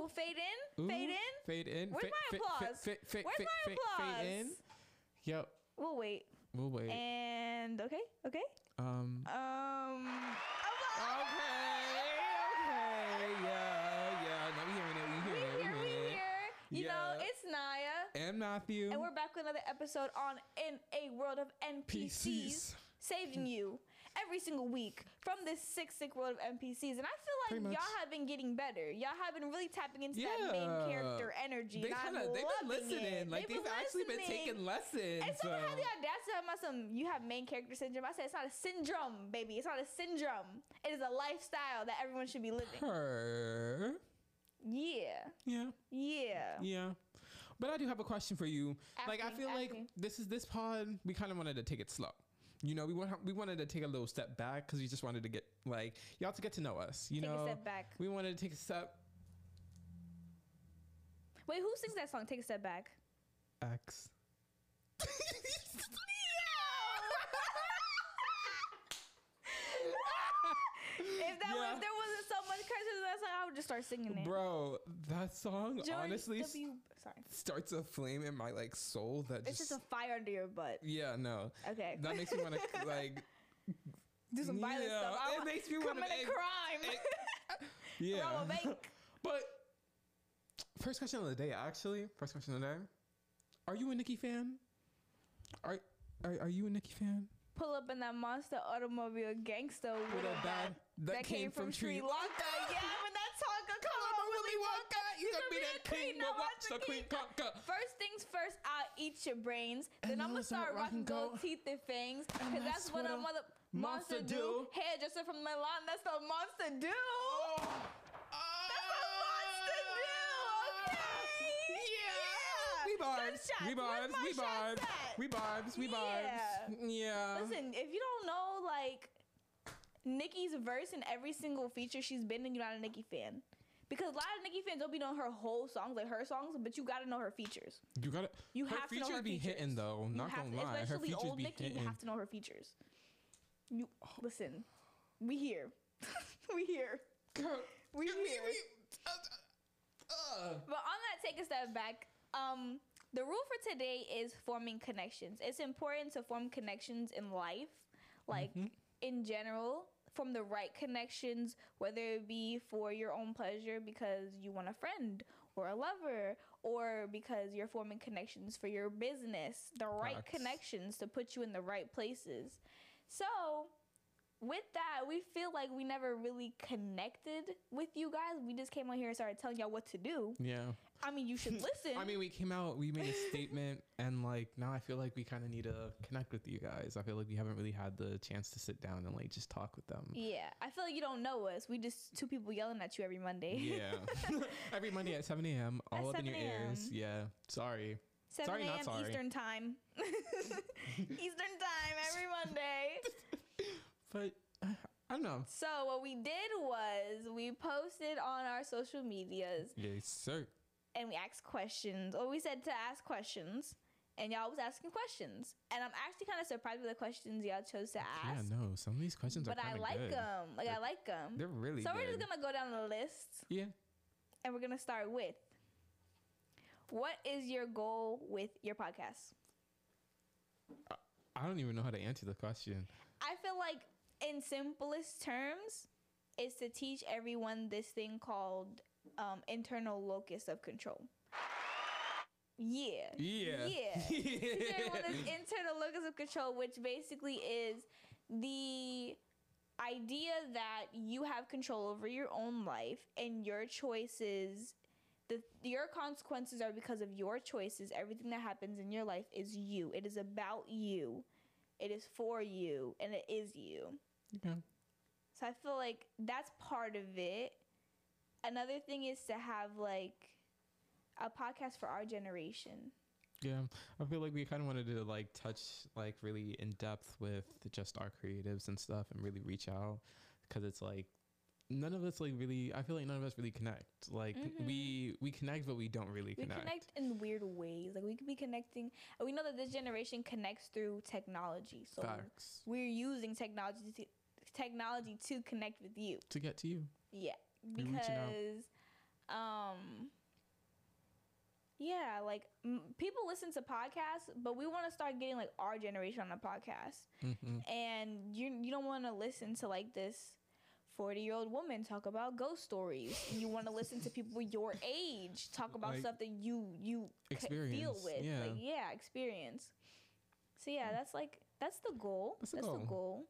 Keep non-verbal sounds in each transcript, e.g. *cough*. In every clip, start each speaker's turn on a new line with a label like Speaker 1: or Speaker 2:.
Speaker 1: Ooh, fade in,
Speaker 2: Ooh,
Speaker 1: fade in.
Speaker 2: Fade in.
Speaker 1: Where's my applause? Where's my applause?
Speaker 2: Fade in. Yep.
Speaker 1: We'll wait.
Speaker 2: We'll wait.
Speaker 1: And okay, okay.
Speaker 2: um.
Speaker 1: Um.
Speaker 2: Okay. Okay. Yeah. Yeah. No, we hearing it. We
Speaker 1: We
Speaker 2: hearing it.
Speaker 1: we
Speaker 2: hearing it.
Speaker 1: here. You know, it's Naya.
Speaker 2: And Matthew.
Speaker 1: And we're back with another episode on In a World of NPCs,
Speaker 2: PCs.
Speaker 1: saving you every single week from this sick, sick world of NPCs. And I feel like y'all have been getting better. Y'all have been really tapping into that
Speaker 2: Yeah.
Speaker 1: main character energy.
Speaker 2: They
Speaker 1: and I'm
Speaker 2: kind of they've been
Speaker 1: loving
Speaker 2: listening.
Speaker 1: it.
Speaker 2: Like they've,
Speaker 1: been
Speaker 2: actually been taking lessons.
Speaker 1: And someone
Speaker 2: so-
Speaker 1: had the audacity of my some you have main character syndrome. I said it's not a syndrome, baby. It's not a syndrome. It is a lifestyle that everyone should be living.
Speaker 2: Her.
Speaker 1: Yeah.
Speaker 2: Yeah.
Speaker 1: Yeah.
Speaker 2: Yeah. But I do have a question for you. Like I feel
Speaker 1: ask
Speaker 2: like this is this pod. We kind of wanted to take it slow. You know, we want we wanted to take a little step back because we just wanted to get like y'all to get to know us. You
Speaker 1: Take a
Speaker 2: know,
Speaker 1: step back.
Speaker 2: We wanted to take a step.
Speaker 1: Wait, who sings that song? Take a step back.
Speaker 2: X. *laughs* *laughs*
Speaker 1: If that
Speaker 2: Yeah.
Speaker 1: was, there wasn't so much curses in that song, I would just start singing it.
Speaker 2: Bro, that song
Speaker 1: George
Speaker 2: honestly
Speaker 1: W. Sorry,
Speaker 2: starts a flame in my like soul that
Speaker 1: it's
Speaker 2: just,
Speaker 1: just a fire under your butt.
Speaker 2: yeah no
Speaker 1: Okay.
Speaker 2: that makes me want to *laughs* like
Speaker 1: Do some violent
Speaker 2: Yeah,
Speaker 1: stuff. I
Speaker 2: it makes me wanna
Speaker 1: commit a crime. *laughs*
Speaker 2: yeah
Speaker 1: Rob a.
Speaker 2: But first question of the day, actually, first question of the day. Are you a Nicki fan? Are are, are you a Nicki fan?
Speaker 1: Pull up in that monster automobile gangster with,
Speaker 2: With
Speaker 1: a bag
Speaker 2: bag that came from Sri
Speaker 1: Lanka. yeah, when that talker come on, Willy
Speaker 2: Be that king, but watch the queen conquer.
Speaker 1: First things first, I'll eat your brains. Then
Speaker 2: And
Speaker 1: I'm gonna start rocking gold teeth and fangs. Cause that's, what a mother monster, do. Hairdresser from Milan, that's the monster do. Ah! That's the monster do. Okay.
Speaker 2: Yeah. We vibes. We vibes. We vibes. We vibes. We vibes. Yeah.
Speaker 1: Listen, if you don't know like Nicki's verse in every single feature she's been in, you're not a Nicki fan. Because a lot of Nicki fans don't be knowing her whole songs, like her songs, but you gotta know her features.
Speaker 2: You gotta.
Speaker 1: You
Speaker 2: her
Speaker 1: have to know her features
Speaker 2: be
Speaker 1: features.
Speaker 2: hitting though. Not gonna
Speaker 1: to-
Speaker 2: lie. Her features
Speaker 1: old
Speaker 2: be
Speaker 1: Nicki,
Speaker 2: hitting.
Speaker 1: you have to know her features. You listen, we here, *laughs* we here.
Speaker 2: Girl,
Speaker 1: We
Speaker 2: me-
Speaker 1: here.
Speaker 2: uh, uh.
Speaker 1: But on that, take a step back. Um, the rule for today is forming connections. It's important to form connections in life, like in general, form the right connections, whether it be for your own pleasure because you want a friend or a lover, or because you're forming connections for your business. The right connections to put you in the right places. So, with that, we feel like we never really connected with you guys. We just came on here and started telling y'all what to do.
Speaker 2: Yeah.
Speaker 1: I mean, you should *laughs* listen.
Speaker 2: I mean, we came out, we made a statement, *laughs* and like now I feel like we kind of need to connect with you guys. I feel like we haven't really had the chance to sit down and like just talk with them.
Speaker 1: yeah, I feel like you don't know us. We just two people yelling at you every Monday.
Speaker 2: Yeah. *laughs* Every Monday at 7 a.m., all
Speaker 1: At
Speaker 2: up in your ears. Yeah. Sorry.
Speaker 1: 7
Speaker 2: sorry,
Speaker 1: a.m.
Speaker 2: sorry.
Speaker 1: Eastern time. Eastern time every Monday.
Speaker 2: But I don't know.
Speaker 1: So what we did was we posted on our social medias
Speaker 2: Yes, sir.
Speaker 1: And we asked questions, or we said to ask questions, and y'all was asking questions. And I'm actually kind of surprised with the questions y'all chose to ask.
Speaker 2: Yeah, no, some of these questions are. but I
Speaker 1: like
Speaker 2: good.
Speaker 1: them. Like I like them.
Speaker 2: they're really
Speaker 1: So we're just gonna go down the list.
Speaker 2: Yeah.
Speaker 1: and we're gonna start with what is your goal with your podcast
Speaker 2: I don't even know how to answer the question.
Speaker 1: i feel like in simplest terms is to teach everyone this thing called um, internal locus of control. Yeah.
Speaker 2: Yeah.
Speaker 1: yeah. Teach everyone this internal locus of control which basically is the idea that you have control over your own life and your choices the your consequences are because of your choices. Everything that happens in your life is you. It is about you. It is for you and it is you.
Speaker 2: Okay.
Speaker 1: so i feel like that's part of it another thing is to have like a podcast for our generation
Speaker 2: Yeah, I feel like we kind of wanted to like touch like really in depth with just our creatives and stuff, and really reach out because it's like none of us like really. I feel like none of us really connect. Like we we connect, but we don't really
Speaker 1: Mm-hmm. we
Speaker 2: connect.
Speaker 1: connect in weird ways like we could be connecting and we know that this generation connects through technology so
Speaker 2: Facts.
Speaker 1: we're using technology to, technology to connect with you
Speaker 2: to get to you.
Speaker 1: Yeah. Because um yeah, like m- people listen to podcasts, but we want to start getting like our generation on the podcast.
Speaker 2: hmm
Speaker 1: And you you don't want to listen to like this 40-year-old woman talk about ghost stories. You want to listen to people *laughs* your age talk about
Speaker 2: Like,
Speaker 1: stuff that you you c- deal with.
Speaker 2: yeah.
Speaker 1: Like yeah, experience. So yeah, that's like that's the goal.
Speaker 2: That's the
Speaker 1: That's the
Speaker 2: goal.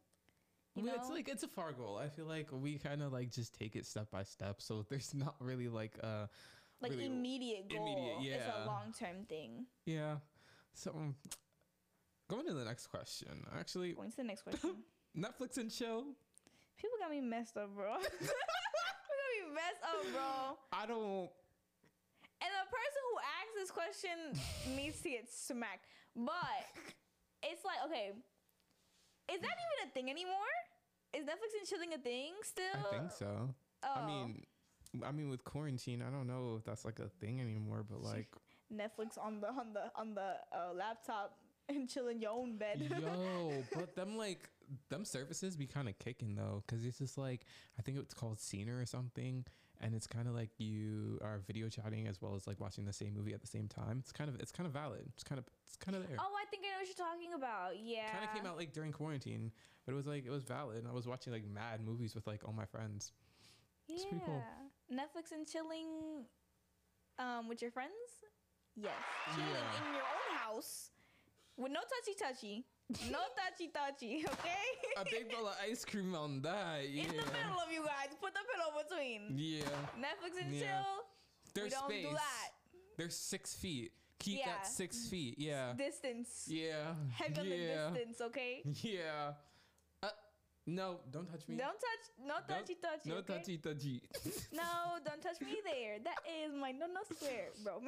Speaker 1: You know?
Speaker 2: it's like it's a far goal. I feel like we kind of like just take it step by step. So *laughs* there's not really like a
Speaker 1: like
Speaker 2: really
Speaker 1: immediate goal.
Speaker 2: immediate,
Speaker 1: It's
Speaker 2: yeah.
Speaker 1: a long term thing.
Speaker 2: yeah. So going to the next question. Actually,
Speaker 1: Going to the next question. *laughs*
Speaker 2: Netflix and chill.
Speaker 1: People got me messed up, bro. *laughs* People got me messed up, bro.
Speaker 2: I don't.
Speaker 1: And the person who asked this question needs to get smacked. But it's like, okay, is that even a thing anymore? Is Netflix and chilling a thing still?
Speaker 2: I think so.
Speaker 1: Oh,
Speaker 2: I mean, I mean with quarantine, I don't know if that's like a thing anymore. But *laughs* like,
Speaker 1: Netflix on the on the on the uh, laptop and chill in your own bed. *laughs*
Speaker 2: yo, but them like them services be kind of kicking though, because it's just like I think it's called Scener or something, and it's kind of like you are video chatting as well as like watching the same movie at the same time. It's kind of it's kind of valid. It's kind of it's kind of there.
Speaker 1: oh, I think I know what you're talking about. Yeah.
Speaker 2: Kind of came out like during quarantine, but it was like it was valid. I was watching like mad movies with like all my friends. It's
Speaker 1: yeah.
Speaker 2: cool.
Speaker 1: Netflix and chilling um with your friends? Yes. Chilling
Speaker 2: Yeah.
Speaker 1: in your own house with no touchy touchy. No *laughs* touchy touchy, okay?
Speaker 2: A big bowl of ice cream on that. Yeah.
Speaker 1: In the middle of you guys. Put the pillow between.
Speaker 2: Yeah.
Speaker 1: Netflix and
Speaker 2: Yeah.
Speaker 1: chill.
Speaker 2: There's
Speaker 1: we don't
Speaker 2: space.
Speaker 1: do that.
Speaker 2: There's six feet. Keep
Speaker 1: Yeah.
Speaker 2: that six feet. Yeah.
Speaker 1: Distance.
Speaker 2: Yeah.
Speaker 1: Heavy on
Speaker 2: yeah.
Speaker 1: the distance, okay? *laughs*
Speaker 2: Yeah. No, don't touch me.
Speaker 1: Don't touch no
Speaker 2: Don't-
Speaker 1: touchy touchy.
Speaker 2: No
Speaker 1: okay?
Speaker 2: touchy touchy. *laughs*
Speaker 1: No, don't touch me there. That is my no no square, bro.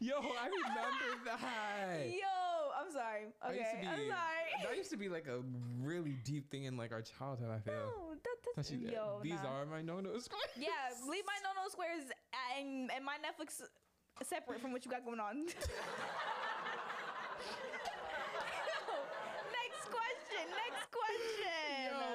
Speaker 2: Yo, I remember *laughs* that.
Speaker 1: Yo, I'm sorry. Okay,
Speaker 2: be-
Speaker 1: I'm sorry.
Speaker 2: That used to be like a really deep thing in like our childhood. I feel.
Speaker 1: No, don't touch
Speaker 2: Touchy-
Speaker 1: Yo,
Speaker 2: These
Speaker 1: nah.
Speaker 2: are my no-nos.
Speaker 1: Yeah, leave my no no squares and, and my Netflix separate from what you got going on. *laughs* next question. Next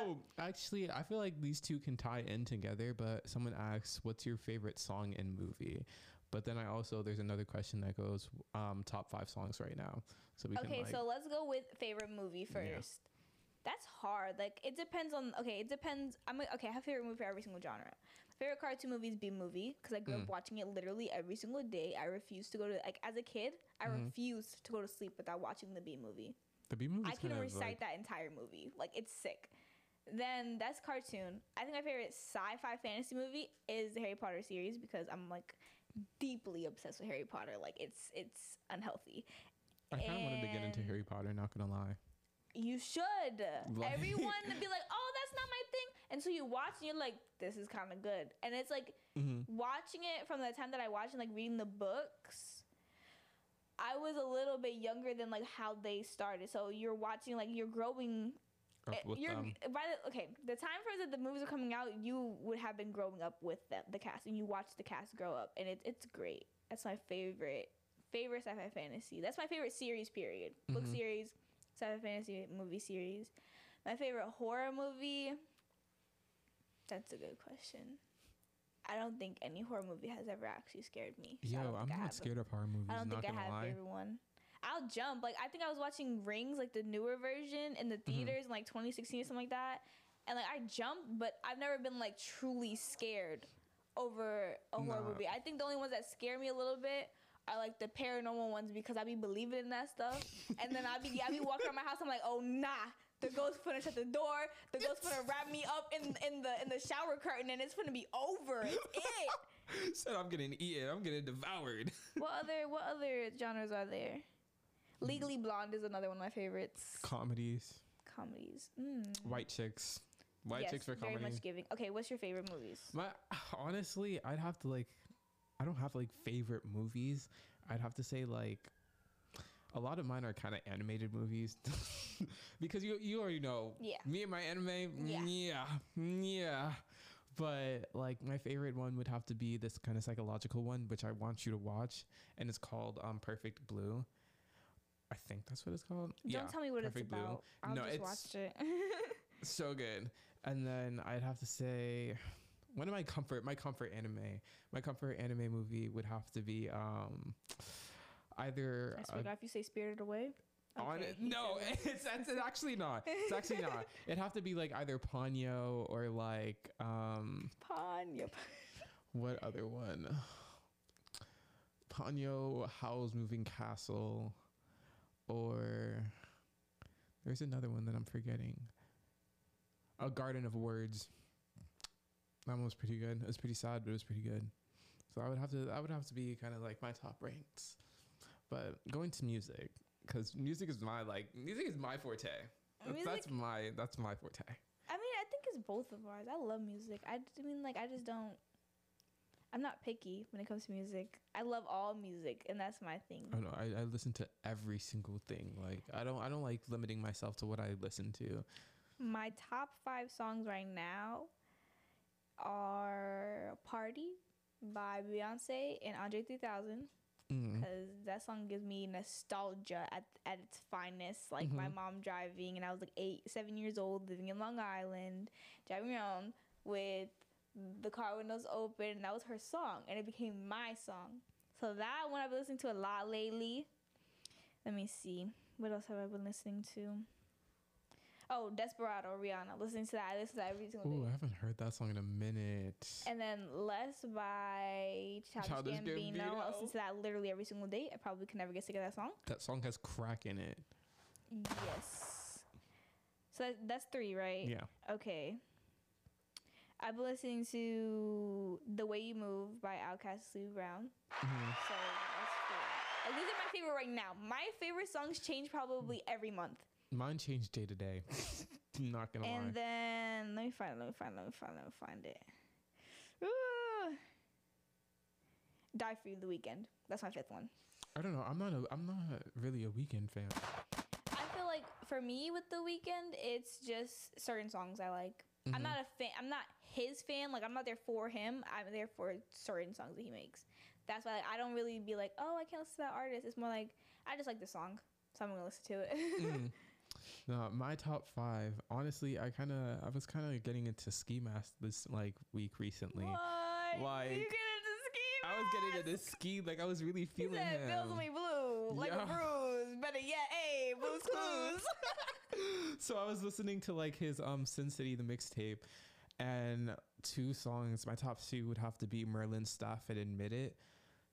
Speaker 1: question.
Speaker 2: Actually, I feel like these two can tie in together. But someone asks, "What's your favorite song and movie?" But then I also there's another question that goes, um, "Top five songs right now." So we
Speaker 1: Okay,
Speaker 2: can like,
Speaker 1: so let's go with favorite movie first.
Speaker 2: Yeah.
Speaker 1: That's hard. Like it depends on. Okay, it depends. I'm like, okay. I have favorite movie for every single genre. Favorite cartoon movie is Bee Movie because I grew
Speaker 2: Mm.
Speaker 1: up watching it literally every single day. I refused to go to like as a kid. I
Speaker 2: Mhm.
Speaker 1: refused to go to sleep without watching the Bee Movie.
Speaker 2: the Bee Movie.
Speaker 1: I can recite that entire movie. Like it's sick. Then that's cartoon. I think my favorite sci-fi fantasy movie is the Harry Potter series because I'm like deeply obsessed with Harry Potter. Like it's it's unhealthy.
Speaker 2: I kind of wanted to get into Harry Potter. Not gonna lie.
Speaker 1: You should. *laughs*
Speaker 2: Like-
Speaker 1: Everyone would be like, "Oh, that's not my thing," and so you watch and you're like, "This is kind of good." And it's like
Speaker 2: Mm-hmm.
Speaker 1: watching it from the time that I watched and like reading the books. I was a little bit younger than like how they started. So you're watching like you're growing
Speaker 2: Up
Speaker 1: Uh,
Speaker 2: with
Speaker 1: you're
Speaker 2: them.
Speaker 1: by the okay the time frames that the movies are coming out you would have been growing up with them the cast and you watch the cast grow up and it, it's great that's my favorite favorite sci-fi fantasy that's my favorite series period book
Speaker 2: Mhm.
Speaker 1: series sci-fi fantasy movie series my favorite horror movie that's a good question i don't think any horror movie has ever actually scared me so
Speaker 2: Yo, I'm not scared of horror movies.
Speaker 1: I don't
Speaker 2: not
Speaker 1: think I have a
Speaker 2: lie.
Speaker 1: favorite one. I'll jump. Like I think I was watching Rings, like the newer version, in the
Speaker 2: Mm-hmm.
Speaker 1: theaters in like 2016 or something like that, and like I jumped, but I've never been like truly scared over a horror
Speaker 2: Nah.
Speaker 1: movie. I think the only ones that scare me a little bit are like the paranormal ones because I be believing in that stuff, and then I be I be walking around my house. I'm like, oh nah. The ghost gonna shut the door. The ghost gonna wrap me up in in the in the shower curtain, and it's gonna be over. It's it. *laughs*
Speaker 2: Said I'm getting eaten. I'm getting devoured.
Speaker 1: What other what other genres are there? Legally Blonde is another one of my favorites.
Speaker 2: Comedies,
Speaker 1: Comedies. Mm.
Speaker 2: white chicks, white
Speaker 1: yes,
Speaker 2: chicks for comedy.
Speaker 1: very much giving. Okay, what's your favorite movies?
Speaker 2: My honestly, I'd have to like, I don't have like favorite movies. I'd have to say like, a lot of mine are kind of animated movies, *laughs* because you you already know.
Speaker 1: Yeah.
Speaker 2: Me and my anime.
Speaker 1: Yeah.
Speaker 2: Yeah. Yeah. But like my favorite one would have to be this kind of psychological one, which I want you to watch, and it's called um Perfect Blue. I think that's what it's called.
Speaker 1: Don't tell me what it's
Speaker 2: Perfect Blue.
Speaker 1: about. I'll
Speaker 2: No,
Speaker 1: just
Speaker 2: it's-
Speaker 1: watch it. *laughs*
Speaker 2: so good. And then I'd have to say, one of my comfort my comfort anime my comfort anime movie would have to be um either
Speaker 1: I swear to God, if you say Spirited Away.
Speaker 2: on it. No, *laughs* *laughs* it's, it's actually not. It's actually not. It'd have to be like either Ponyo or like um
Speaker 1: Ponyo.
Speaker 2: what other one? Ponyo Howl's Moving Castle or there's another one that I'm forgetting. A Garden of Words. That one was pretty good. It was pretty sad, but it was pretty good. So I would have to I would have to be kind of like my top ranks. But going to music cuz music is my like music is my forte. That's,
Speaker 1: Music-
Speaker 2: that's my that's my forte.
Speaker 1: I mean, I think it's both of ours. I love music. I mean, like, I just don't. I'm not picky when it comes to music. I love all music, and that's my thing.
Speaker 2: I don't know. I, I listen to every single thing. Like I don't I don't like limiting myself to what I listen to.
Speaker 1: My top five songs right now are "Party" by Beyonce and Andre 3000
Speaker 2: Mm.
Speaker 1: because that song gives me nostalgia at at its finest. Like my
Speaker 2: Mhm.
Speaker 1: mom driving, and I was like eight, seven years old, living in Long Island, driving around with the car windows open, and that was her song, and it became my song. So that one I've been listening to a lot lately. Let me see, what else have I been listening to? Oh, Desperado, Rihanna. Listening to that, I listen to that every single
Speaker 2: Ooh, I
Speaker 1: day.
Speaker 2: haven't heard that song in a minute.
Speaker 1: And then Less by Childish,
Speaker 2: Childish
Speaker 1: Gambino. I listen to that literally every single day. I probably can never get sick of that song.
Speaker 2: that song has crack in it.
Speaker 1: Yes. So that's three, right?
Speaker 2: Yeah.
Speaker 1: Okay. I've been listening to The Way You Move by Outkast Sleepy Brown.
Speaker 2: Mhm.
Speaker 1: So that's. Like, these are my favorite right now. My favorite songs change probably every month.
Speaker 2: Mine changed day to day. *laughs* Not gonna
Speaker 1: And
Speaker 2: lie.
Speaker 1: then let me find, let me find, let me find, let me find it. Ooh. Die for You, The Weeknd. That's my fifth one.
Speaker 2: I don't know. I'm not a. I'm not really a Weeknd fan.
Speaker 1: I feel like for me with The Weeknd, it's just certain songs I like. I'm
Speaker 2: Mhm.
Speaker 1: not a fan. I'm not his fan. Like I'm not there for him. I'm there for certain songs that he makes. That's why like, I don't really be like, oh, I can't listen to that artist. It's more like I just like the song, so I'm gonna listen to it.
Speaker 2: Mm. *laughs* No, my top five. Honestly, I kind of. I was kind of getting into ski mask this like week recently.
Speaker 1: what?
Speaker 2: Like,
Speaker 1: you get into ski? mask?
Speaker 2: I was getting into ski. Like I was really feeling.
Speaker 1: He said,
Speaker 2: him.
Speaker 1: "Feels me blue, like
Speaker 2: Yeah.
Speaker 1: a bruise. Better yet, hey, blues *laughs* clues." *laughs* *laughs*
Speaker 2: so I was listening to like his um Sin City the mixtape, and two songs. My top two would have to be Merlin Staff and Admit It.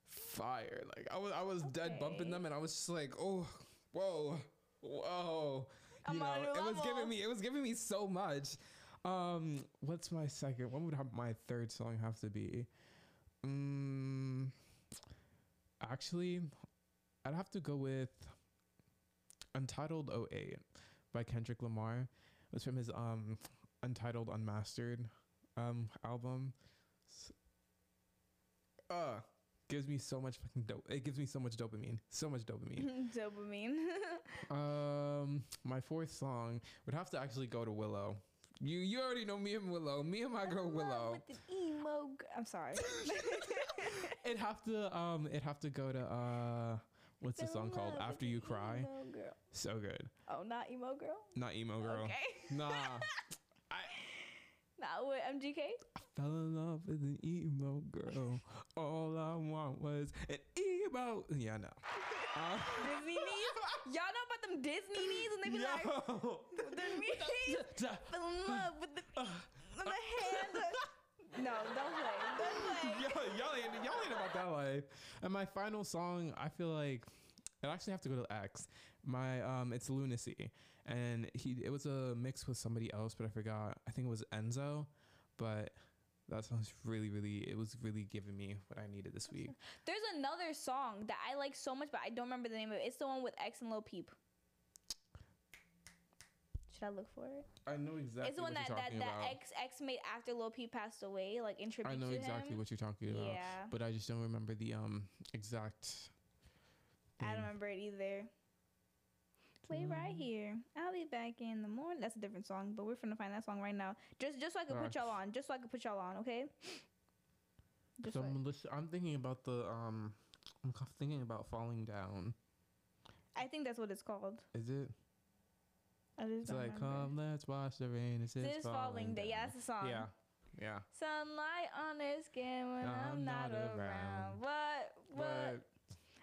Speaker 2: Fire! Like I was, I was dead bumping them, and I was just like, oh, whoa, whoa.
Speaker 1: I'm
Speaker 2: you know,
Speaker 1: on a
Speaker 2: it was giving me, it was giving me so much. Um, what's my second? What would have my third song have to be? Um, actually, I'd have to go with Untitled 08 by Kendrick Lamar. It was from his um Untitled Unmastered um album. S- Uh gives me so much fucking dope. It gives me so much dopamine. So much dopamine. *laughs*
Speaker 1: Dopamine. *laughs*
Speaker 2: um my fourth song would have to actually go to Willow. You you already know me and Willow. Me and my girl Willow.
Speaker 1: With the emo. g- I'm sorry. *laughs*
Speaker 2: It'd have to um it'd have to go to uh what's the song called? After You Cry.
Speaker 1: emo girl.
Speaker 2: So good.
Speaker 1: Oh, not emo girl.
Speaker 2: Not emo girl.
Speaker 1: Okay. *laughs*
Speaker 2: Nah. *laughs*
Speaker 1: Not with MGK.
Speaker 2: I fell in love with an emo girl. All I want was an emo. Yeah, no. Uh, *laughs*
Speaker 1: Disney knees. Y'all know about them Disney knees and they be like,
Speaker 2: yo.
Speaker 1: the knees fell in love with the, the hand. No, don't play. Don't play. *laughs*
Speaker 2: Yo, y'all ain't y'all ain't about that life. And my final song, I feel like I actually have to go to X. My um, it's Lunacy, and he it was a mix with somebody else, but I forgot. I think it was Enzo, but that sounds really, really. It was really giving me what I needed this week.
Speaker 1: There's another song that I like so much, but I don't remember the name of it. It's the one with X and Lil Peep. Should I look for it?
Speaker 2: I know exactly.
Speaker 1: it's the one
Speaker 2: what
Speaker 1: that
Speaker 2: you're
Speaker 1: that,
Speaker 2: talking
Speaker 1: that
Speaker 2: about.
Speaker 1: X X made after Lil Peep passed away, like in tribute
Speaker 2: I know
Speaker 1: to
Speaker 2: exactly
Speaker 1: him.
Speaker 2: what you're talking about,
Speaker 1: yeah,
Speaker 2: but I just don't remember the um exact.
Speaker 1: I don't remember it either. Wait right here. I'll be back in the morning. That's a different song, but we're finna find that song right now. Just just so I can put y'all on. Just so I can put y'all on, okay? Just
Speaker 2: So
Speaker 1: so I-
Speaker 2: I'm, listen, I'm thinking about the um, I'm thinking about falling down.
Speaker 1: I think that's what it's called.
Speaker 2: Is it?
Speaker 1: I just
Speaker 2: It's
Speaker 1: don't
Speaker 2: like come, let's watch the rain. It's,
Speaker 1: This
Speaker 2: it's
Speaker 1: falling day. Yeah, that's the song.
Speaker 2: Yeah, Yeah.
Speaker 1: Sunlight on their skin when I'm,
Speaker 2: I'm
Speaker 1: not,
Speaker 2: not
Speaker 1: around.
Speaker 2: around.
Speaker 1: What? What?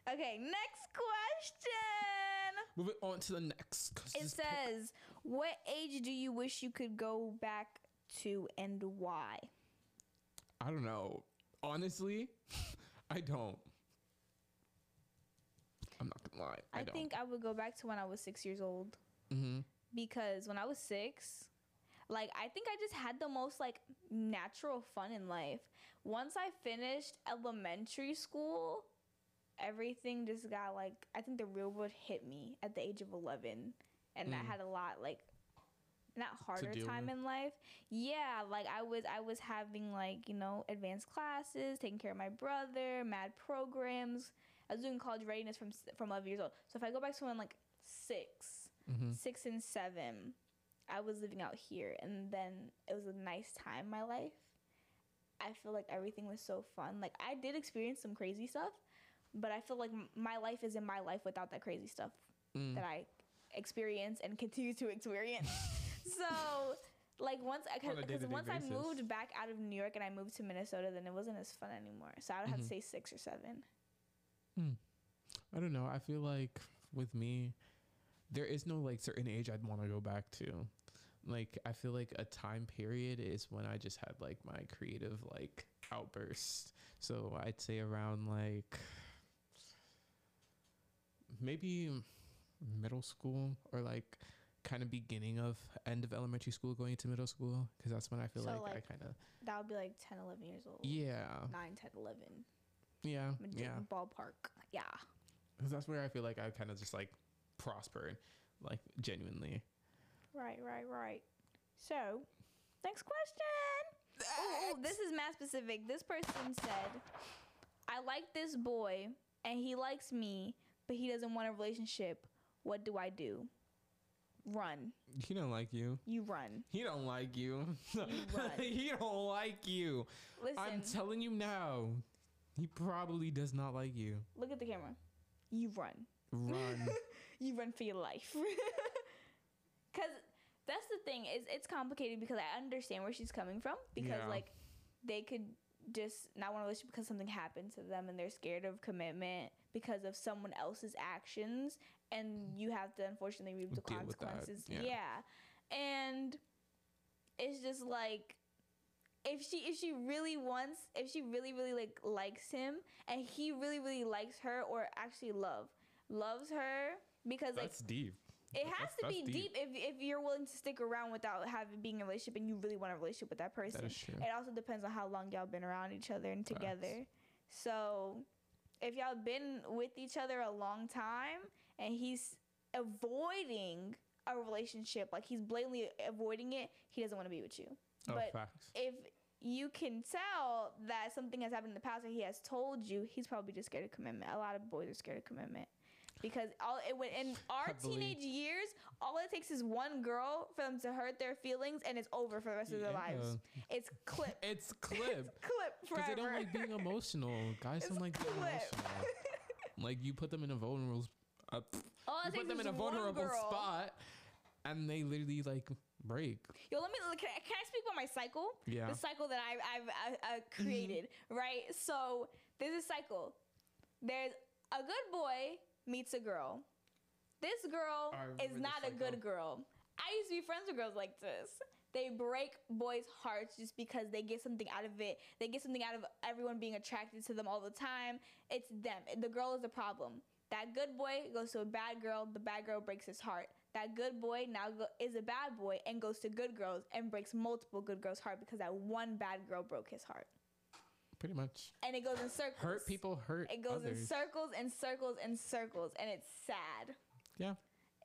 Speaker 2: But
Speaker 1: Okay, next question.
Speaker 2: moving on to the next. 'cause
Speaker 1: It
Speaker 2: this po-
Speaker 1: says, "What age do you wish you could go back to, and why?"
Speaker 2: I don't know. Honestly, *laughs* I don't. I'm not gonna lie. I,
Speaker 1: I,
Speaker 2: don't.
Speaker 1: think I would go back to when I was six years old
Speaker 2: Mm-hmm.
Speaker 1: Because when I was six, like I think I just had the most like natural fun in life. Once I finished elementary school, everything just got like I think the real world hit me at the age of eleven, and I
Speaker 2: Mm.
Speaker 1: had a lot like not harder time
Speaker 2: with.
Speaker 1: in life. Yeah, like I was I was having like you know advanced classes, taking care of my brother, mad programs. I was doing college readiness from from eleven years old. So if I go back to when like six,
Speaker 2: Mm-hmm.
Speaker 1: six and seven, I was living out here, and then it was a nice time in my life. I feel like everything was so fun. Like I did experience some crazy stuff, but I feel like m- my life isn't my life without that crazy stuff
Speaker 2: Mm.
Speaker 1: that I experience and continue to experience. *laughs* so, like once I because once I moved back out of New York and I moved to Minnesota, then it wasn't as fun anymore. So I would have
Speaker 2: Mhm.
Speaker 1: to say six or seven. Mm.
Speaker 2: I don't know. I feel like with me, there is no like certain age I'd want to go back to. Like I feel like a time period is when I just had like my creative like outburst. So I'd say around like maybe middle school or like kind of beginning of end of elementary school going into middle school because that's when I feel
Speaker 1: So,
Speaker 2: like, I kind of
Speaker 1: That would be like 10, 11 years old.
Speaker 2: yeah
Speaker 1: 9, 10, 11.
Speaker 2: yeah yeah
Speaker 1: Ballpark. Yeah.
Speaker 2: because that's where I feel like I kind of just like prospered like genuinely.
Speaker 1: Right, right, right. So, next question. Oh, oh, this is math specific. This person said, I like this boy and he likes me, but he doesn't want a relationship. What do I do? Run.
Speaker 2: He don't like you.
Speaker 1: You run.
Speaker 2: He don't like you. you. *laughs*
Speaker 1: run.
Speaker 2: he don't like you.
Speaker 1: Listen,
Speaker 2: I'm telling you now. He probably does not like you.
Speaker 1: look at the camera. You run.
Speaker 2: Run. *laughs*
Speaker 1: run for your life. *laughs* Cause that's the thing is it's complicated because I understand where she's coming from because
Speaker 2: Yeah.
Speaker 1: like they could just not want a relationship because something happened to them and they're scared of commitment because of someone else's actions and you have to unfortunately reap the
Speaker 2: Deal
Speaker 1: consequences.
Speaker 2: yeah.
Speaker 1: yeah. And it's just like if she if she really wants if she really really like likes him and he really really likes her or actually love loves her because like
Speaker 2: deep.
Speaker 1: it has
Speaker 2: That's-
Speaker 1: to be
Speaker 2: that's
Speaker 1: deep, if, if you're willing to stick around without having being in a relationship and you really want a relationship with that person.
Speaker 2: That is true.
Speaker 1: It also depends on how long y'all been around each other and together. So if y'all been with each other a long time and he's avoiding a relationship, like he's blatantly avoiding it, he doesn't want to be with you.
Speaker 2: Oh,
Speaker 1: but
Speaker 2: facts.
Speaker 1: if you can tell that something has happened in the past or he has told you, he's probably just scared of commitment. A lot of boys are scared of commitment. Because all it went in *laughs* our teenage years, all it takes is one girl for them to hurt their feelings and it's over for the rest of their lives. It's clip. *laughs*
Speaker 2: It's
Speaker 1: It's
Speaker 2: clip.
Speaker 1: clip
Speaker 2: Because they don't like being emotional. Guys
Speaker 1: It's
Speaker 2: don't like being emotional. like you put them in a vulnerable, uh,
Speaker 1: all
Speaker 2: you put them in a vulnerable spot, and they literally like break.
Speaker 1: Yo, let me. Can I, can I speak about my cycle?
Speaker 2: Yeah.
Speaker 1: The cycle that I've, I've I, I created, mm-hmm. right? So there's a cycle. There's a good boy meets a girl. This girl is not a good girl. I used to be friends with girls like this. They break boys' hearts just because they get something out of it. They get something out of everyone being attracted to them all the time. It's them. The girl is the problem. That good boy goes to a bad girl. The bad girl breaks his heart. That good boy now go, is a bad boy and goes to good girls and breaks multiple good girls' heart because that one bad girl broke his heart.
Speaker 2: Pretty much.
Speaker 1: And it goes in circles.
Speaker 2: Hurt people hurt
Speaker 1: It goes in circles and circles and circles, and it's sad.
Speaker 2: yeah.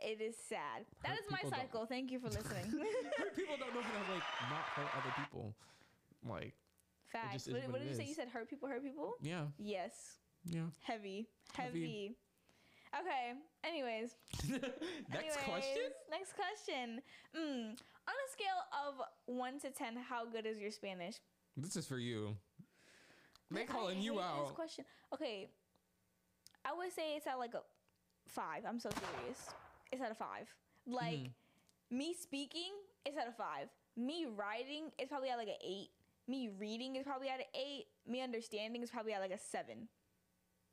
Speaker 1: It is sad. That
Speaker 2: Hurt
Speaker 1: is my
Speaker 2: people don't-
Speaker 1: cycle. Thank you for *laughs* listening.
Speaker 2: hurt people don't know how to like not hurt other people. Like
Speaker 1: Facts. What,
Speaker 2: what
Speaker 1: what did you say? You said hurt people, hurt people?
Speaker 2: yeah,
Speaker 1: Yes.
Speaker 2: yeah.
Speaker 1: Heavy.
Speaker 2: Heavy.
Speaker 1: Heavy. Okay. Anyways. *laughs*
Speaker 2: Next
Speaker 1: Anyways,
Speaker 2: question.
Speaker 1: Next question. Mm. On a scale of 1 to 10, how good is your Spanish?
Speaker 2: This is for you. They calling you
Speaker 1: hate This
Speaker 2: out.
Speaker 1: question. Okay. I would say it's at like a 5. I'm so serious. It's at a 5. Like,
Speaker 2: Mhm.
Speaker 1: me speaking, it's at a 5. Me writing, it's probably at like an 8. Me reading is probably at an eight. Me understanding is probably at like a seven.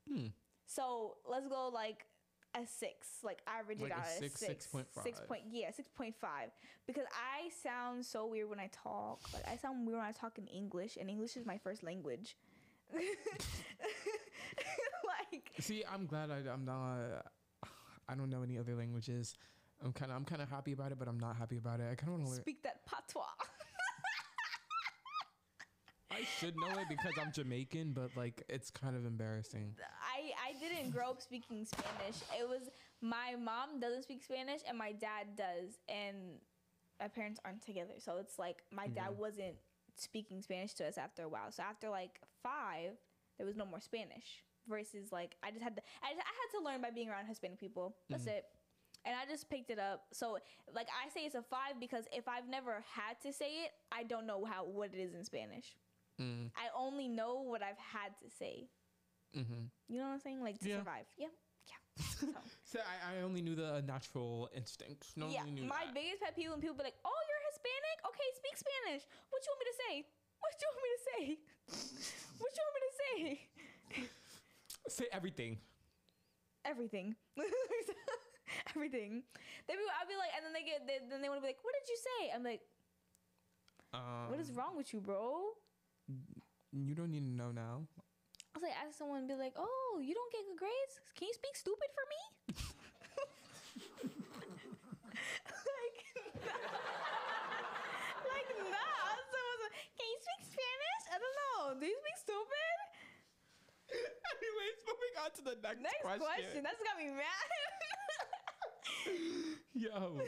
Speaker 2: Hmm.
Speaker 1: So let's go like a six, like average
Speaker 2: Like
Speaker 1: it
Speaker 2: a
Speaker 1: out at
Speaker 2: six,
Speaker 1: six,
Speaker 2: 6.5.
Speaker 1: six point, yeah, six point five. Because I sound so weird when I talk. Like I sound weird when I talk in English, and English is my first language. *laughs* like
Speaker 2: See, I'm glad I, I'm not. I don't know any other languages. I'm kind of I'm kind of happy about it, but I'm not happy about it. I kind of want to learn.
Speaker 1: speak that patois. *laughs*
Speaker 2: I should know it because I'm Jamaican, but like it's kind of embarrassing.
Speaker 1: I I didn't grow up speaking Spanish. It was my mom doesn't speak Spanish and my dad does, and my parents aren't together. So it's like my dad
Speaker 2: Mhm.
Speaker 1: wasn't speaking Spanish to us after a while. So after like five, there was no more Spanish. Versus like I just had to I, just, I had to learn by being around Hispanic people. That's
Speaker 2: Mhm.
Speaker 1: it. And I just picked it up. So like I say it's a five because if I've never had to say it, I don't know how what it is in Spanish.
Speaker 2: Mm,
Speaker 1: I only know what I've had to say.
Speaker 2: hmm
Speaker 1: You know what I'm saying? Like to
Speaker 2: Yeah.
Speaker 1: survive. Yeah. Yeah. *laughs* So,
Speaker 2: So I, I only knew the natural instincts. No
Speaker 1: yeah.
Speaker 2: one knew
Speaker 1: My
Speaker 2: that.
Speaker 1: biggest pet peeve when people be like, "Oh, you're Hispanic? Okay, speak Spanish. What you want me to say? What you want me to say? what you want me to say?
Speaker 2: Say everything.
Speaker 1: Everything. *laughs* Everything. Be, I'll be like, and then they get, they, then they want to be like, "What did you say?" I'm like,
Speaker 2: Um,
Speaker 1: "What is wrong with you, bro?"
Speaker 2: You don't need to know now.
Speaker 1: I was like, ask someone, be like, "Oh, you don't get good grades? Can you speak stupid for me?" *laughs* like, like, nah. Someone's like, "Can Spanish?" I don't know. Do you speak stupid? *laughs*
Speaker 2: Anyways, moving on to the next,
Speaker 1: Next question. That's got me mad. *laughs*
Speaker 2: Yo.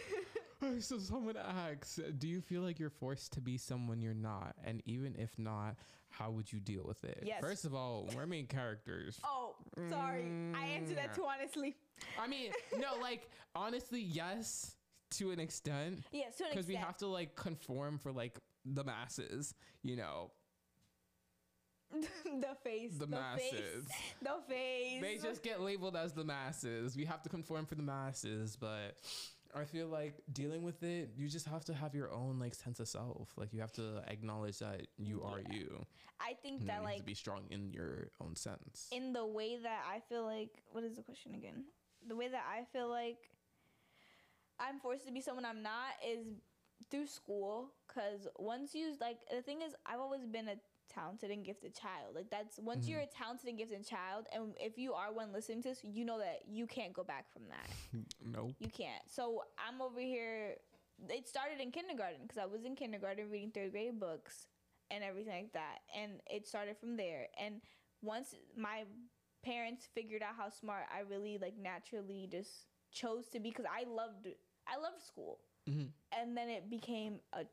Speaker 2: *laughs* so someone asks, do you feel like you're forced to be someone you're not? And even if not, how would you deal with it?
Speaker 1: Yes.
Speaker 2: First of all, we're main characters.
Speaker 1: oh, sorry. I answered that too mm. honestly.
Speaker 2: I mean, no, like honestly, yes, to an extent.
Speaker 1: Yes, to an
Speaker 2: Because we have to like conform for like the masses, you know. *laughs*
Speaker 1: the face.
Speaker 2: The
Speaker 1: Face,
Speaker 2: masses. *laughs*
Speaker 1: the face.
Speaker 2: They just get labeled as the masses. We have to conform for the masses, but I feel like dealing with it, you just have to have your own like sense of self. Like you have to acknowledge that you are
Speaker 1: Yeah.
Speaker 2: you.
Speaker 1: I think that
Speaker 2: you have
Speaker 1: like
Speaker 2: to be strong in your own sense.
Speaker 1: in the way that I feel like what is the question again? The way that I feel like I'm forced to be someone I'm not is through school cuz once you like the thing is I've always been a talented and gifted child. Like that's once you're a talented and gifted child and if you are one listening to this, you know that you can't go back from that. *laughs*
Speaker 2: nope.
Speaker 1: You can't. So I'm over here. It started in kindergarten because I was in kindergarten reading third grade books and everything like that. And it started from there. And once my parents figured out how smart I really like naturally just chose to be because I loved I loved school.
Speaker 2: hmm
Speaker 1: And then it became a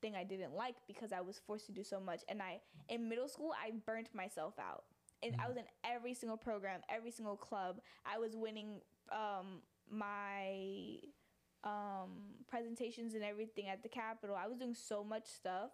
Speaker 1: thing I didn't like because I was forced to do so much. And I in middle school I burnt myself out. And I was in every single program, every single club. I was winning um, my um, presentations and everything at the Capitol. I was doing so much stuff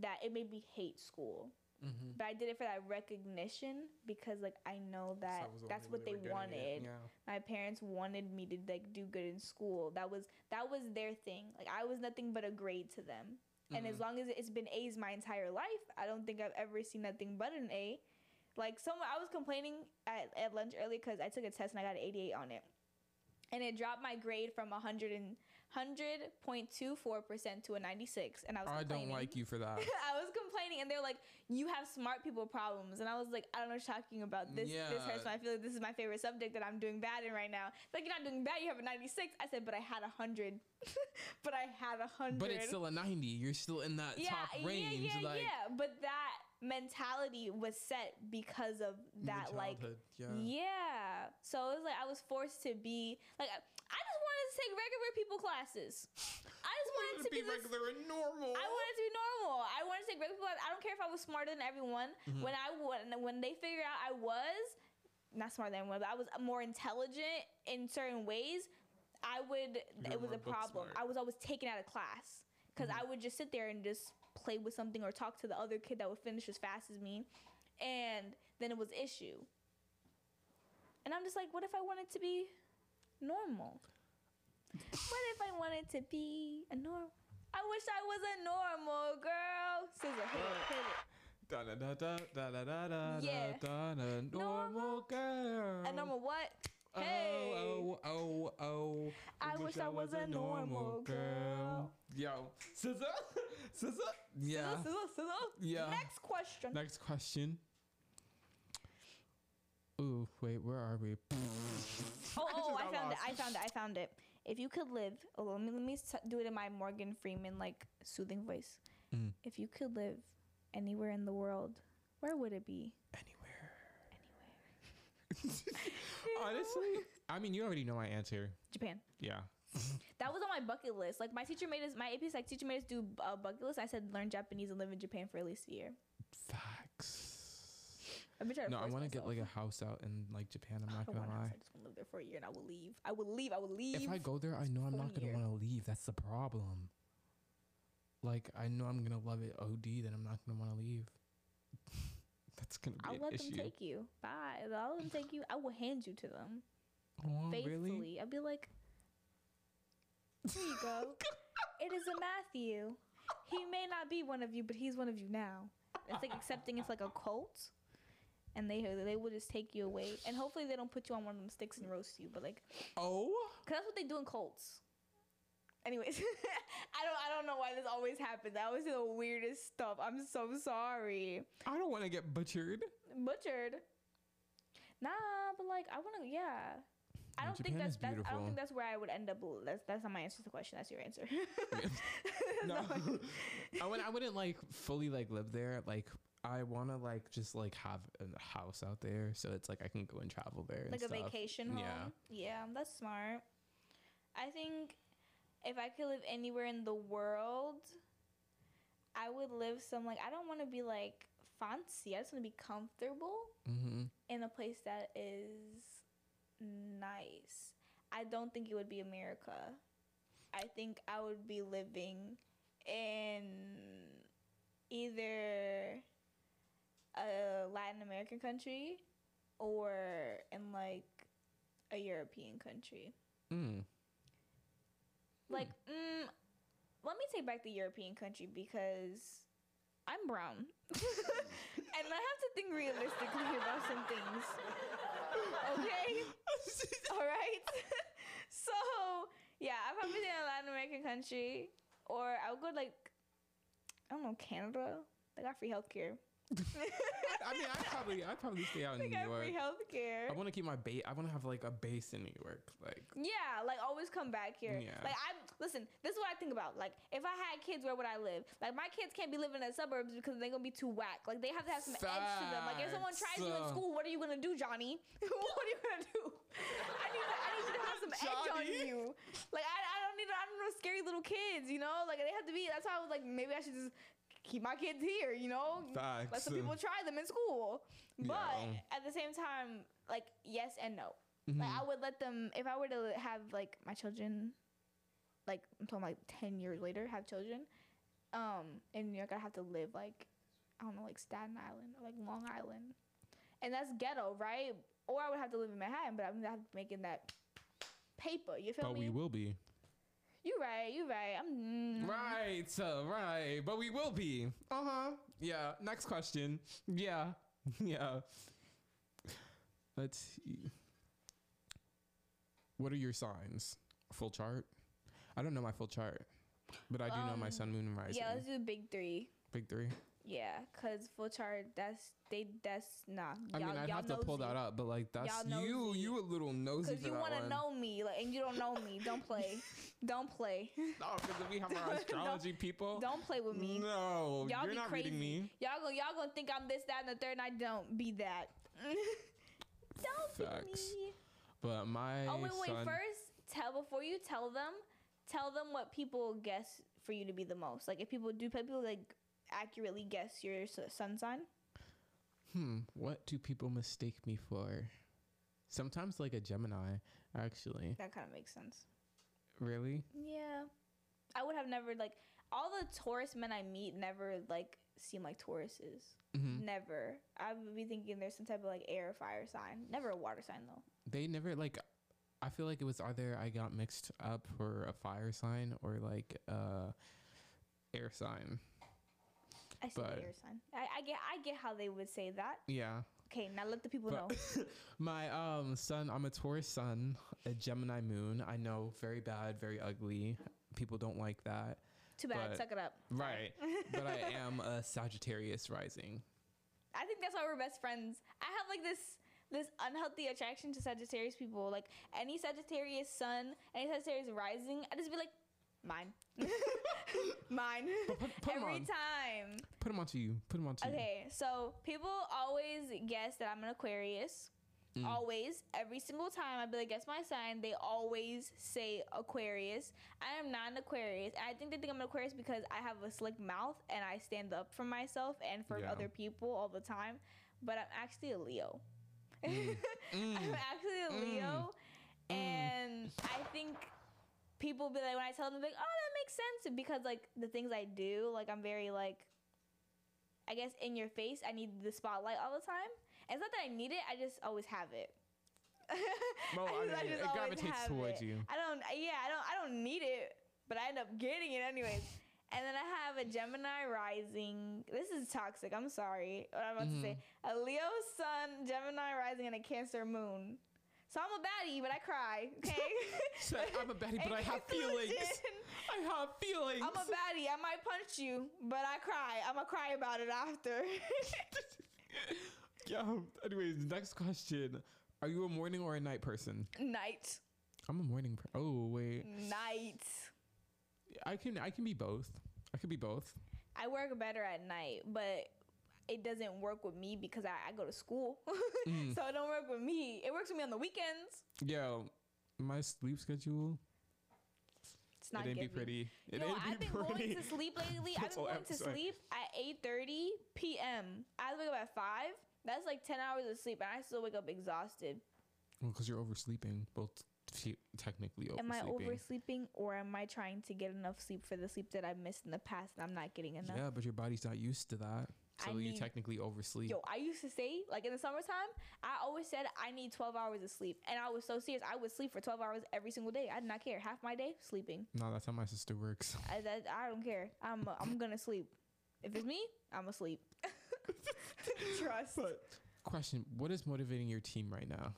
Speaker 1: that it made me hate school.
Speaker 2: Hmm
Speaker 1: But I did it for that recognition because like I know that that's what they wanted.
Speaker 2: Yeah.
Speaker 1: My parents wanted me to like do good in school. That was that was their thing. Like I was nothing but a grade to them. And as
Speaker 2: Mhm.
Speaker 1: long as it's been A's my entire life, I don't think I've ever seen nothing but an A. Like someone, I was complaining at, at lunch earlier because I took a test and I got an 88 on it, and it dropped my grade from 100 and 100.24 percent to a 96. And I was
Speaker 2: I don't like you for that. *laughs*
Speaker 1: I was complaining, and they're like, "You have smart people problems," and I was like, "I don't know what you're talking about. This this hurts. my- I feel like this is my favorite subject that I'm doing bad in right now." It's Like you're not doing bad. You have a 96. I said, "But I had a hundred. *laughs* but I had a hundred.
Speaker 2: but it's still a 90. You're still in that
Speaker 1: yeah,
Speaker 2: top range.
Speaker 1: yeah, yeah,
Speaker 2: like
Speaker 1: yeah. But that mentality was set because of that, like,
Speaker 2: childhood, yeah.
Speaker 1: So it was like I was forced to be like I I just wanted to take regular people classes. I just wanted to be, this-
Speaker 2: regular and normal.
Speaker 1: I wanted to be normal. I wanted to take regular people. I don't care if I was smarter than everyone.
Speaker 2: Mhm.
Speaker 1: When I when when they figured out I was not smarter than everyone, but I was more intelligent in certain ways. I would.
Speaker 2: You
Speaker 1: it was a problem.
Speaker 2: smart.
Speaker 1: I was always taken out of class because
Speaker 2: Mhm.
Speaker 1: I would just sit there and just play with something or talk to the other kid that would finish as fast as me, and then it was issue. And I'm just like, what if I wanted to be normal? what if I wanted to be a normal? I wish I was a normal girl. SZA, hit it, hit it.
Speaker 2: Da da da da da da da da
Speaker 1: Yeah.
Speaker 2: da da normal girl.
Speaker 1: A normal what? Oh, oh, hey.
Speaker 2: Oh oh oh oh.
Speaker 1: I wish I was a normal girl.
Speaker 2: Yo, SZA, *laughs* SZA. Yeah.
Speaker 1: SZA, SZA, SZA.
Speaker 2: Yeah.
Speaker 1: Next question.
Speaker 2: Next question. Ooh, wait, where are we?
Speaker 1: Oh, *laughs*
Speaker 2: I
Speaker 1: oh,
Speaker 2: just
Speaker 1: I
Speaker 2: got
Speaker 1: found it. I found it. I found it. If you could live, oh, let me let me do it in my Morgan Freeman like soothing voice.
Speaker 2: Mm.
Speaker 1: If you could live anywhere in the world, where would it be?
Speaker 2: Anywhere. *laughs* *laughs* Honestly, I mean, you already know my answer.
Speaker 1: Japan.
Speaker 2: Yeah.
Speaker 1: That was on my bucket list. Like my teacher made us, my AP Psych teacher made us do a bucket list. I said learn Japanese and live in Japan for at least a year. I've been trying
Speaker 2: No, I want to get like a house out in like Japan. I'm not gonna lie.
Speaker 1: I just want to live there for a year and I will leave. I will leave. I will leave.
Speaker 2: If I go there, I know I'm not gonna want to leave. That's the problem. Like I know I'm gonna love it OD, then I'm not gonna want to leave. *laughs* That's gonna be
Speaker 1: I'll let
Speaker 2: issue.
Speaker 1: them take you. Bye. I'll let them take you. I will hand you to them
Speaker 2: oh,
Speaker 1: faithfully.
Speaker 2: really?
Speaker 1: I'll be like, here you go. *laughs* it is a Matthew. He may not be one of you, but he's one of you now. It's like accepting it's like a cult, and they they will just take you away, and hopefully they don't put you on one of them sticks and roast you, but like,
Speaker 2: Oh,
Speaker 1: cause that's what they do in cults. Anyways, *laughs* I don't I don't know why this always happens. That was the weirdest stuff. I'm so sorry.
Speaker 2: I don't want to get butchered.
Speaker 1: butchered. Nah, but like I want to. Yeah, I don't think that's, that's I don't think that's where I would end up. That's that's not my answer to the question. That's your answer. *laughs* *laughs*
Speaker 2: no,
Speaker 1: That's not my-
Speaker 2: I would. I wouldn't like fully like live there. Like I want to like just like have a house out there, so it's like I can go and travel there.
Speaker 1: like a
Speaker 2: stuff.
Speaker 1: vacation home.
Speaker 2: Yeah.
Speaker 1: Yeah, that's smart. I think if I could live anywhere in the world, I would live some like I don't want to be like fancy. I just want to be comfortable
Speaker 2: Mm-hmm.
Speaker 1: in a place that is nice. I don't think it would be America. I think I would be living in either a Latin American country or in like a European country.
Speaker 2: Mm.
Speaker 1: Like, mm, let me take back the European country because I'm brown. *laughs* and I have to think realistically about some things. Okay? *laughs* All right. *laughs* so yeah, I'd probably in a Latin American country, or I would go to, like I don't know Canada. They got free healthcare.
Speaker 2: I mean, I'd probably, I'd probably stay out in New York.
Speaker 1: free healthcare.
Speaker 2: I want to keep my base. I want to have like a base in New York. Like,
Speaker 1: Yeah, like always come back here.
Speaker 2: Yeah.
Speaker 1: Like I listen, this is what I think about. Like if I had kids, where would I live? Like my kids can't be living in the suburbs because they're gonna be too whack. Like they have to have some edge to them. Like if someone tries you in school, what are you gonna do, Johnny? *laughs* what are you gonna do? I need to, I need you to have some edge on you. Like I, I don't need I don't know scary little kids. You know, like they have to be. That's why I was like maybe I should just keep my kids here. You know, let some people try them in school. But
Speaker 2: Yeah.
Speaker 1: at the same time, like yes and no.
Speaker 2: Mhm.
Speaker 1: Like I would let them if I were to have like my children, like I'm talking like ten years later, have children, um, in New York, I'd have to live like I don't know, like Staten Island or like Long Island, and that's ghetto, right? Or I would have to live in Manhattan, but I'm not making that paper. You feel
Speaker 2: but
Speaker 1: me?
Speaker 2: But we will be.
Speaker 1: You right, you right. I'm mm,
Speaker 2: Right, so right, but we will be. Uh huh. Yeah. Next question. Yeah, *laughs* yeah. Let's see. What are your signs? Full chart. I don't know my full chart, but I do know my
Speaker 1: Um,
Speaker 2: sun, moon, and rising.
Speaker 1: Yeah, let's do the big three.
Speaker 2: Big three.
Speaker 1: Yeah, cause full chart. That's they. That's nah.
Speaker 2: I mean,
Speaker 1: y'all-
Speaker 2: I'd
Speaker 1: y'all
Speaker 2: have to pull that up, but like that's
Speaker 1: Y'all
Speaker 2: you. a little nosy
Speaker 1: Cause you want to know me, like, and you don't know me. Don't *laughs* play. don't play.
Speaker 2: No, because if we have *laughs* our astrology people.
Speaker 1: Don't play with me.
Speaker 2: No,
Speaker 1: Y'all
Speaker 2: you're
Speaker 1: be
Speaker 2: not
Speaker 1: crazy.
Speaker 2: reading me.
Speaker 1: Y'all gonna y'all gonna think I'm this, that, and the third, and I don't. Be that. *laughs* don't
Speaker 2: Facts.
Speaker 1: be me.
Speaker 2: But my
Speaker 1: Oh wait, wait.
Speaker 2: son,
Speaker 1: First, tell before you tell them. Tell them what people guess for you to be the most. Like if people do, people like accurately guess your sun sign.
Speaker 2: Hmm, what do people mistake me for? Sometimes like a Gemini, actually.
Speaker 1: That kind of makes sense.
Speaker 2: Really?
Speaker 1: Yeah, I would have never like all the Taurus men I meet never like seem like Tauruses.
Speaker 2: hmm
Speaker 1: Never. I would be thinking there's some type of like air or fire sign. Never a water sign though.
Speaker 2: They never like. I feel like it was either I got mixed up for a fire sign or like uh air sign.
Speaker 1: I see
Speaker 2: But-
Speaker 1: air sign. I, I get I get how they would say that.
Speaker 2: Yeah.
Speaker 1: Okay, now let the people know. *laughs*
Speaker 2: My um son, I'm a Taurus sun, a Gemini moon. I know, very bad, very ugly. People don't like that.
Speaker 1: Too bad.
Speaker 2: but-
Speaker 1: Suck it up.
Speaker 2: Right. but I *laughs* am a Sagittarius rising.
Speaker 1: I think that's why we're best friends. I have like this this unhealthy attraction to Sagittarius people. Like any Sagittarius sun, any Sagittarius rising, I just be like, mine, *laughs* mine,
Speaker 2: Put, put
Speaker 1: every
Speaker 2: on.
Speaker 1: time.
Speaker 2: Put them onto you. Put them onto you.
Speaker 1: Okay, so people always guess that I'm an Aquarius.
Speaker 2: Mm.
Speaker 1: Always, every single time I be like, guess my sign. They always say Aquarius. I am not an Aquarius. And I think they think I'm an Aquarius because I have a slick mouth and I stand up for myself and for
Speaker 2: Yeah.
Speaker 1: other people all the time. But I'm actually a Leo.
Speaker 2: Mm. *laughs*
Speaker 1: I'm actually a Leo,
Speaker 2: Mm.
Speaker 1: and I think people be like when I tell them like, oh, that makes sense because like the things I do, like I'm very like, I guess in your face. I need the spotlight all the time. And it's not that I need it; I just always have it. *laughs*
Speaker 2: Well, I
Speaker 1: just-
Speaker 2: mean, it gravitates towards
Speaker 1: it.
Speaker 2: you.
Speaker 1: I don't. Yeah, I don't. I don't need it, but I end up getting it anyways. *laughs* And then I have a Gemini rising. This is toxic. I'm sorry. What I'm about to say.
Speaker 2: Mm-hmm.
Speaker 1: A Leo sun, Gemini rising, and a Cancer moon. So I'm a baddie, but I cry. Okay. *laughs*
Speaker 2: So I'm a baddie, but *laughs* I have feelings. I have feelings.
Speaker 1: I'm a baddie. I might punch you, but I cry. I'm gonna cry about it after. *laughs*
Speaker 2: yeah. Anyways, next question. Are you a morning or a night person?
Speaker 1: Night.
Speaker 2: I'm a morning. Per- oh wait,
Speaker 1: Night.
Speaker 2: I can I can be both. I could be both.
Speaker 1: I work better at night, but it doesn't work with me because I, I go to school. *laughs*
Speaker 2: Mm.
Speaker 1: so it don't work with me. It works with me on the weekends.
Speaker 2: Yo, my sleep schedule.
Speaker 1: It's not
Speaker 2: it ain't be
Speaker 1: giving.
Speaker 2: pretty. It
Speaker 1: Yo,
Speaker 2: ain't
Speaker 1: I've
Speaker 2: be
Speaker 1: been
Speaker 2: pretty.
Speaker 1: going to sleep lately. *laughs* I've been going to sleep at 8:30 p.m. I wake up at five. That's like 10 hours of sleep, and I still wake up exhausted.
Speaker 2: Well, because you're oversleeping. Both technically oversleeping.
Speaker 1: Am I oversleeping, or am I trying to get enough sleep for the sleep that I missed in the past and I'm not getting enough?
Speaker 2: Yeah, but your body's not used to that.
Speaker 1: I
Speaker 2: So you
Speaker 1: need-
Speaker 2: technically oversleep.
Speaker 1: Yo, I used to say, like in the summertime, I always said I need 12 hours of sleep. And I was so serious. I would sleep for 12 hours every single day. I did not care. Half my day, sleeping.
Speaker 2: no, that's how my sister works.
Speaker 1: I, that, I don't care. I'm, I'm going to sleep. If it's me, I'm asleep. *laughs* Trust.
Speaker 2: But question: What is motivating your team right now?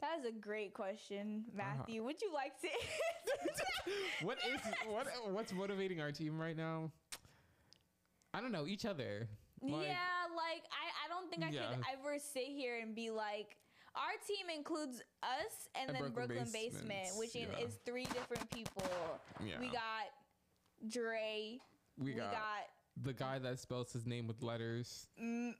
Speaker 1: That is a great question,
Speaker 2: Uh-huh.
Speaker 1: Matthew. Would you like to? *laughs* *laughs*
Speaker 2: what is what what's motivating our team right now? I don't know. Each other. Like,
Speaker 1: yeah, like I, I don't think I
Speaker 2: Yeah.
Speaker 1: could ever sit here and be like, our team includes us and,
Speaker 2: And
Speaker 1: then
Speaker 2: Brooklyn
Speaker 1: Brooklyn Basement, which
Speaker 2: yeah.
Speaker 1: is three different people.
Speaker 2: Yeah.
Speaker 1: We got Dre.
Speaker 2: We
Speaker 1: We
Speaker 2: got,
Speaker 1: got
Speaker 2: the guy that spells his name with letters.
Speaker 1: M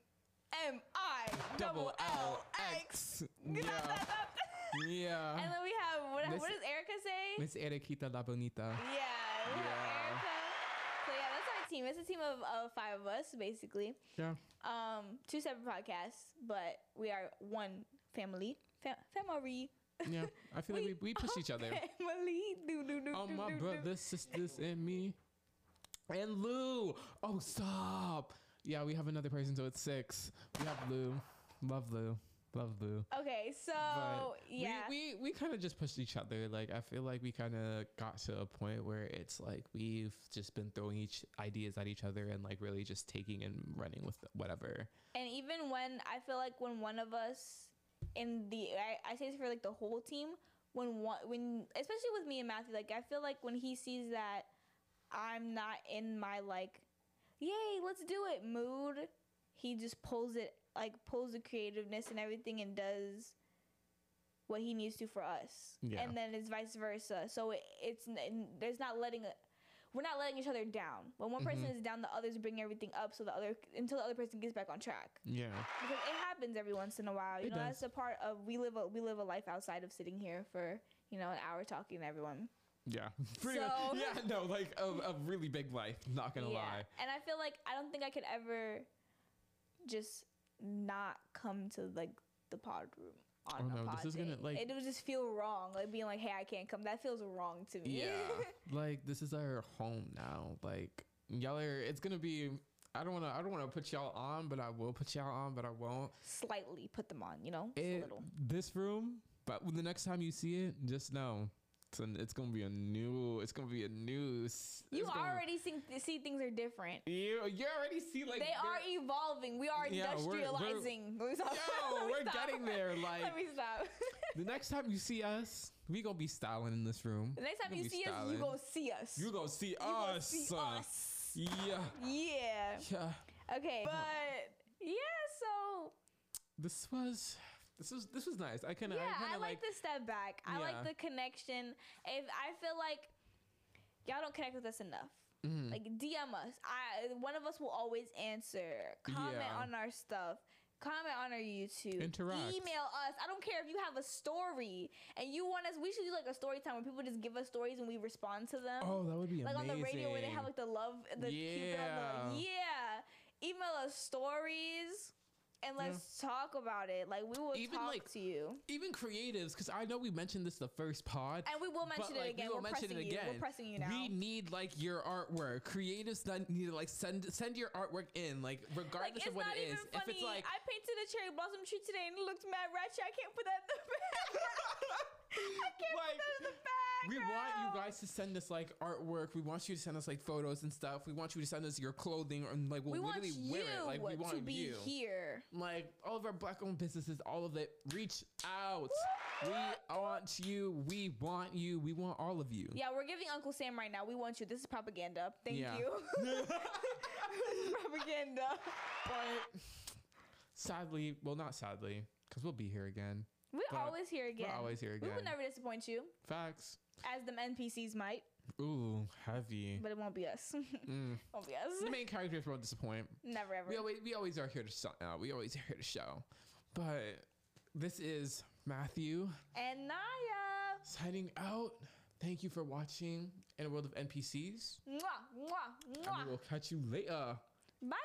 Speaker 1: I double L X. *laughs*
Speaker 2: Yeah. *laughs* yeah.
Speaker 1: And then we have what,
Speaker 2: Miss-
Speaker 1: what does Erica say?
Speaker 2: Miss Eriquita La Bonita.
Speaker 1: Yeah, we have
Speaker 2: Yeah.
Speaker 1: Erica. So yeah, that's our team. It's a team of, of five of us basically.
Speaker 2: Yeah.
Speaker 1: Um, two separate podcasts, but we are one family. Fam- family.
Speaker 2: Yeah. I feel like we, we push each other. *laughs*
Speaker 1: Family. Do, do, do,
Speaker 2: Oh,
Speaker 1: do,
Speaker 2: my
Speaker 1: do, do.
Speaker 2: brothers, sisters, and me. And Lou. Oh, stop. Yeah, we have another person, so it's six. We have Lou. Love Lou. Love Lou.
Speaker 1: Okay, so
Speaker 2: But
Speaker 1: yeah.
Speaker 2: we we, we kind of just pushed each other. Like I feel like we kind of got to a point where it's like we've just been throwing each ideas at each other and like really just taking and running with whatever.
Speaker 1: And even when I feel like when one of us in the I, I say this for like the whole team when one when especially with me and Matthew like I feel like when he sees that I'm not in my like yay let's do it mood he just pulls it like pulls the creativeness and everything and does what he needs to for us
Speaker 2: Yeah.
Speaker 1: and then it's vice versa so it, it's there's not letting a, we're not letting each other down when one person
Speaker 2: Mhm.
Speaker 1: is down the others bring everything up so the other until the other person gets back on track
Speaker 2: Yeah.
Speaker 1: because it happens every once in a while. You
Speaker 2: It
Speaker 1: know,
Speaker 2: does.
Speaker 1: that's a part of we live a we live a life outside of sitting here for you know an hour talking to everyone.
Speaker 2: Yeah. *laughs* Pretty
Speaker 1: So-
Speaker 2: much. *laughs* Yeah. No, like a, a really big life. Not gonna lie.
Speaker 1: and I feel like I don't think I could ever just not come to like the pod room on
Speaker 2: Oh,
Speaker 1: a
Speaker 2: no,
Speaker 1: pod
Speaker 2: this is gonna, like-
Speaker 1: it would just feel wrong, like being like, hey, I can't come. That feels wrong to me.
Speaker 2: Yeah. *laughs* like this is our home now. Like y'all are. It's gonna be. I don't wanna. I don't wanna put y'all on, but I will put y'all on, but I won't.
Speaker 1: Slightly put them on, you know, just a little.
Speaker 2: this room, but when the next time you see it, just know It's, gonna be a new. It's gonna be a new.
Speaker 1: You
Speaker 2: it's gonna-
Speaker 1: already see, see things are different.
Speaker 2: You you already see like
Speaker 1: they
Speaker 2: they're-
Speaker 1: evolving. We are
Speaker 2: Yeah, we're- we're-
Speaker 1: industrializing. *laughs* Let.
Speaker 2: Yo, we're
Speaker 1: stop.
Speaker 2: getting there. Like *laughs*
Speaker 1: Let me stop. *laughs*
Speaker 2: the next time you see us, we gonna be styling in this room.
Speaker 1: the next time you
Speaker 2: gonna
Speaker 1: see us, you
Speaker 2: styling.
Speaker 1: go see us.
Speaker 2: You gonna see
Speaker 1: You gonna
Speaker 2: us.
Speaker 1: see us.
Speaker 2: Yeah.
Speaker 1: Yeah.
Speaker 2: Yeah.
Speaker 1: Okay. But yeah, so
Speaker 2: This was this was this was nice. I kind of
Speaker 1: yeah,
Speaker 2: I
Speaker 1: I,
Speaker 2: of
Speaker 1: like, the step back. I like the connection. If I feel like y'all don't connect with us enough.
Speaker 2: Mhm.
Speaker 1: Like DM us. I one of us will always answer. Comment
Speaker 2: Yeah.
Speaker 1: on our stuff. Comment on our YouTube.
Speaker 2: Interact.
Speaker 1: Email us. I don't care if you have a story and you want us. We should do like a story time where people just give us stories and we respond to them.
Speaker 2: oh, that would be amazing.
Speaker 1: like
Speaker 2: amazing.
Speaker 1: on the radio where they have like the love, the Cupid the, yeah. Email us stories and let's talk about it. Like we will
Speaker 2: Even,
Speaker 1: talk
Speaker 2: like,
Speaker 1: to you,
Speaker 2: even creatives because I know we mentioned this the first pod.
Speaker 1: and we will mention
Speaker 2: but,
Speaker 1: it again.
Speaker 2: we will
Speaker 1: We're
Speaker 2: mention
Speaker 1: pressing
Speaker 2: it
Speaker 1: you.
Speaker 2: again.
Speaker 1: We're pressing you now.
Speaker 2: We need like your artwork. Creatives need to like send send your artwork in, like
Speaker 1: like
Speaker 2: regardless
Speaker 1: it's
Speaker 2: of what it is.
Speaker 1: funny.
Speaker 2: If it's like
Speaker 1: I painted a cherry blossom tree today and it looked mad ratchet. I can't put that in the *laughs* bag. I can't
Speaker 2: Like,
Speaker 1: put that in the bag.
Speaker 2: We want you guys to send us like artwork. We want you to send us like photos and stuff. We want you to send us your clothing and like we'll
Speaker 1: We
Speaker 2: literally wear it. Like we want
Speaker 1: to be
Speaker 2: you.
Speaker 1: here.
Speaker 2: Like all of our black owned businesses, all of it. Reach out. We want you. We want you. We want all of you.
Speaker 1: Yeah, we're giving Uncle Sam right now. We want you. This is propaganda. Thank
Speaker 2: Yeah.
Speaker 1: you. *laughs* *laughs* propaganda.
Speaker 2: But sadly, well, not sadly, because we'll be here again.
Speaker 1: We're
Speaker 2: But
Speaker 1: always here again.
Speaker 2: We're always here again.
Speaker 1: We will never disappoint you,
Speaker 2: Facts.
Speaker 1: as the NPCs might,
Speaker 2: Ooh, heavy.
Speaker 1: but it won't be us.
Speaker 2: Mm. *laughs*
Speaker 1: won't be us.
Speaker 2: The main characters won't disappoint.
Speaker 1: Never ever.
Speaker 2: We always, we always are here to show. Uh, we always *laughs* are here to show. But this is Matthew
Speaker 1: and Naya.
Speaker 2: signing out. Thank you for watching in a world of NPCs.
Speaker 1: Mwah, mwah, mwah.
Speaker 2: And we will catch you later.
Speaker 1: Bye.